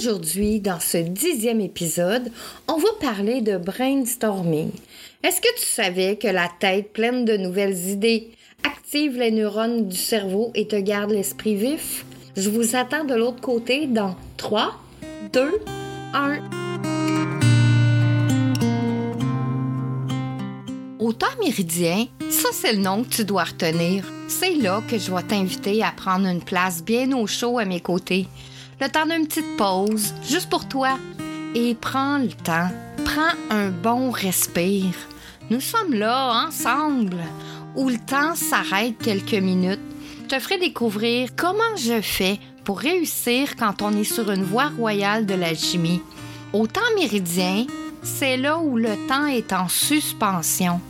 Aujourd'hui, dans ce dixième épisode, on va parler de brainstorming. Est-ce que tu savais que la tête pleine de nouvelles idées active les neurones du cerveau et te garde l'esprit vif? Je vous attends de l'autre côté dans 3, 2, 1. Au temps méridien, ça c'est le nom que tu dois retenir. C'est là que je vais t'inviter à prendre une place bien au chaud à mes côtés. Le temps d'une petite pause, juste pour toi. Et prends le temps, prends un bon respire. Nous sommes là, ensemble, où le temps s'arrête quelques minutes. Je te ferai découvrir comment je fais pour réussir quand on est sur une voie royale de l'alchimie. Au temps méridien, c'est là où le temps est en suspension.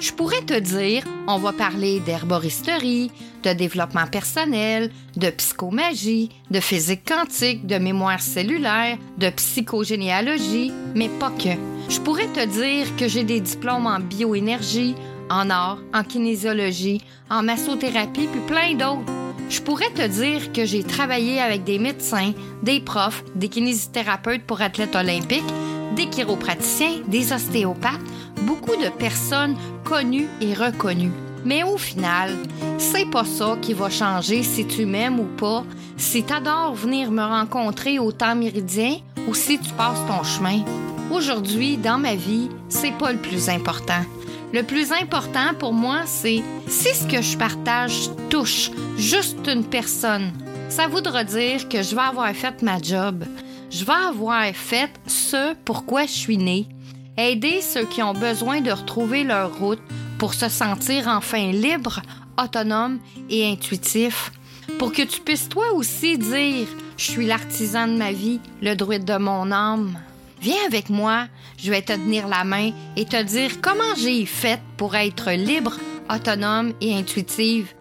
Je pourrais te dire, on va parler d'herboristerie, de développement personnel, de psychomagie, de physique quantique, de mémoire cellulaire, de psychogénéalogie, mais pas que. Je pourrais te dire que j'ai des diplômes en bioénergie, en art, en kinésiologie, en massothérapie, puis plein d'autres. Je pourrais te dire que j'ai travaillé avec des médecins, des profs, des kinésithérapeutes pour athlètes olympiques, des chiropraticiens, des ostéopathes, beaucoup de personnes connues et reconnues. Mais au final, c'est pas ça qui va changer si tu m'aimes ou pas, si t'adores venir me rencontrer au temps méridien ou si tu passes ton chemin. Aujourd'hui, dans ma vie, c'est pas le plus important. Le plus important pour moi, c'est si ce que je partage touche juste une personne, ça voudra dire que je vais avoir fait ma job. Je vais avoir fait ce pourquoi je suis née. Aider ceux qui ont besoin de retrouver leur route pour se sentir enfin libre, autonome et intuitif. Pour que tu puisses toi aussi dire Je suis l'artisan de ma vie, le druide de mon âme. Viens avec moi, je vais te tenir la main et te dire comment j'ai fait pour être libre, autonome et intuitive.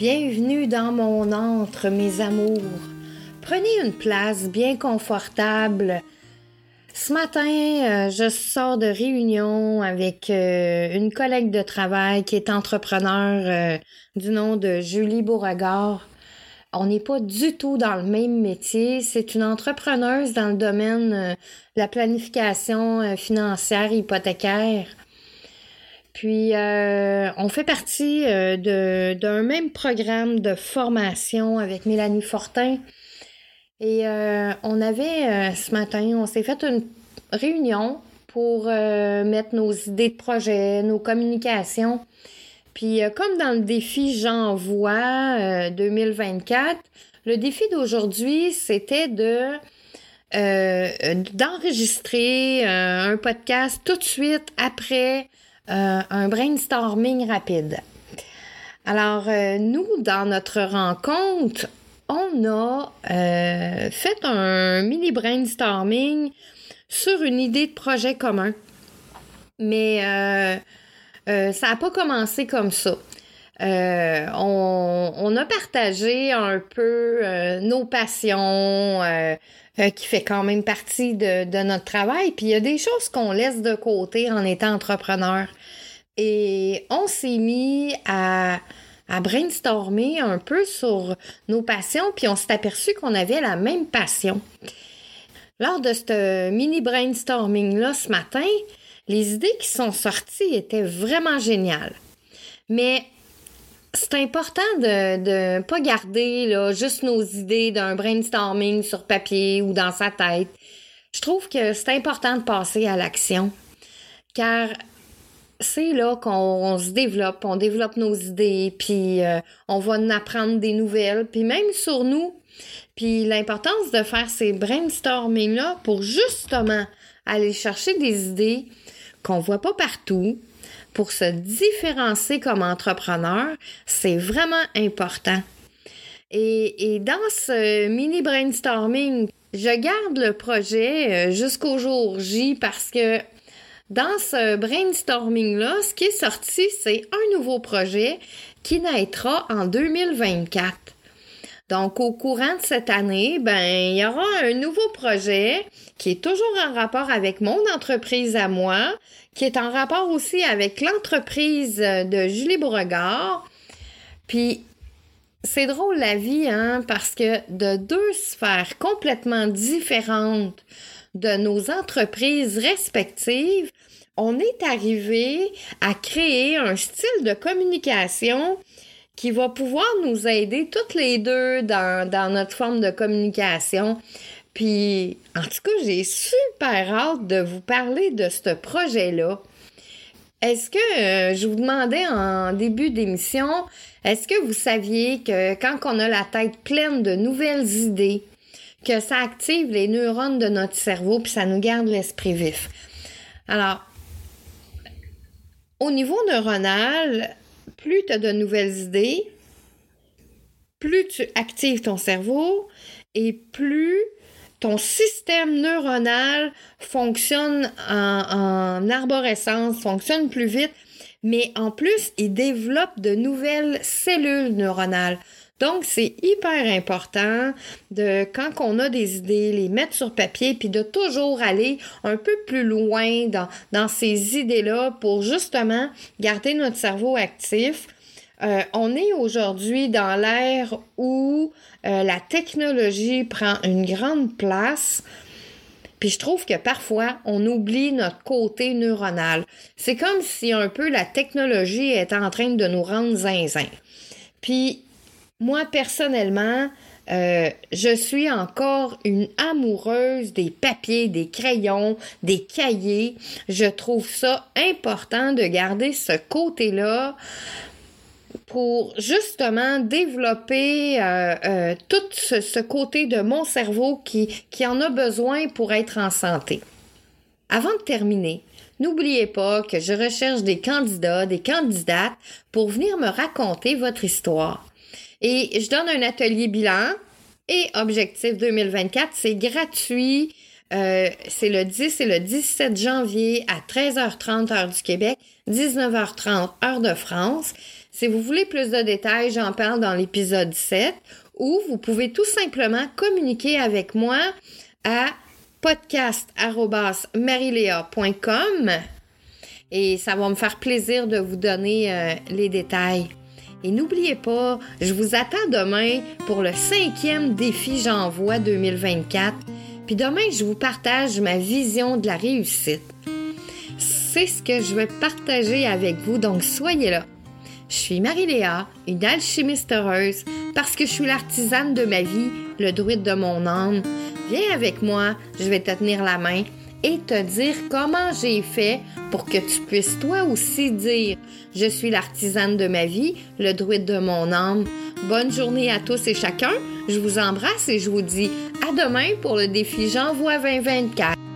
Bienvenue dans mon antre, mes amours. Prenez une place bien confortable. Ce matin, euh, je sors de réunion avec euh, une collègue de travail qui est entrepreneur euh, du nom de Julie Beauregard. On n'est pas du tout dans le même métier. C'est une entrepreneuse dans le domaine de la planification financière hypothécaire. Puis, on fait partie d'un même programme de formation avec Mélanie Fortin. Et euh, on avait euh, ce matin, on s'est fait une réunion pour euh, mettre nos idées de projet, nos communications. Puis comme dans le défi J'envoie 2024, le défi d'aujourd'hui, c'était de d'enregistrer un podcast tout de suite après un brainstorming rapide. Alors, nous, dans notre rencontre, on a euh, fait un mini brainstorming sur une idée de projet commun. Mais euh, euh, ça n'a pas commencé comme ça. On, a partagé un peu nos passions, qui fait quand même partie de notre travail. Puis il y a des choses qu'on laisse de côté en étant entrepreneur. Et on s'est mis à brainstormer un peu sur nos passions, puis on s'est aperçu qu'on avait la même passion. Lors de ce mini brainstorming-là ce matin, les idées qui sont sorties étaient vraiment géniales. Mais c'est important de ne pas garder là, juste nos idées d'un brainstorming sur papier ou dans sa tête. Je trouve que c'est important de passer à l'action. Car c'est là qu'on se développe, on développe nos idées, puis euh, on va en apprendre des nouvelles, puis même sur nous. Puis l'importance de faire ces brainstorming-là pour justement aller chercher des idées qu'on voit pas partout, pour se différencier comme entrepreneur, c'est vraiment important. Et, dans ce mini brainstorming, je garde le projet euh, jusqu'au jour J parce que dans ce brainstorming-là, ce qui est sorti, c'est un nouveau projet qui naîtra en 2024. Donc, au courant de cette année, ben, il y aura un nouveau projet qui est toujours en rapport avec mon entreprise à moi, qui est en rapport aussi avec l'entreprise de Julie Beauregard. Puis c'est drôle la vie, hein, parce que de deux sphères complètement différentes de nos entreprises respectives, on est arrivé à créer un style de communication qui va pouvoir nous aider toutes les deux dans, notre forme de communication. Puis, en tout cas, j'ai super hâte de vous parler de ce projet-là. Est-ce que euh, je vous demandais en début d'émission, est-ce que vous saviez que quand on a la tête pleine de nouvelles idées, que ça active les neurones de notre cerveau puis ça nous garde l'esprit vif? Alors, au niveau neuronal, plus tu as de nouvelles idées, plus tu actives ton cerveau et plus ton système neuronal fonctionne en, arborescence, fonctionne plus vite, mais en plus, il développe de nouvelles cellules neuronales. Donc, c'est hyper important de, quand on a des idées, les mettre sur papier, puis de toujours aller un peu plus loin dans, dans ces idées-là pour justement garder notre cerveau actif. Euh, on est aujourd'hui dans l'ère où euh, la technologie prend une grande place. Puis je trouve que parfois, on oublie notre côté neuronal. C'est comme si un peu la technologie est en train de nous rendre zinzin. Puis moi, personnellement, euh, je suis encore une amoureuse des papiers, des crayons, des cahiers. Je trouve ça important de garder ce côté-là pour justement développer euh, euh, tout ce, côté de mon cerveau qui, qui en a besoin pour être en santé. Avant de terminer, n'oubliez pas que je recherche des candidats, des candidates pour venir me raconter votre histoire. Et je donne un atelier bilan et objectif 2024, c'est gratuit. Euh, c'est le 10 et le 17 janvier à 13h30 heure du Québec, 19h30 heure de France. Si vous voulez plus de détails, j'en parle dans l'épisode 7 ou vous pouvez tout simplement communiquer avec moi à podcast.marilea.com et ça va me faire plaisir de vous donner euh, les détails. Et n'oubliez pas, je vous attends demain pour le cinquième défi J'envoie 2024. Puis demain, je vous partage ma vision de la réussite. C'est ce que je vais partager avec vous, donc soyez là. Je suis Marie-Léa, une alchimiste heureuse, parce que je suis l'artisane de ma vie, le druide de mon âme. Viens avec moi, je vais te tenir la main et te dire comment j'ai fait pour que tu puisses toi aussi dire Je suis l'artisane de ma vie, le druide de mon âme. Bonne journée à tous et chacun. Je vous embrasse et je vous dis à demain pour le défi J'envoie 2024.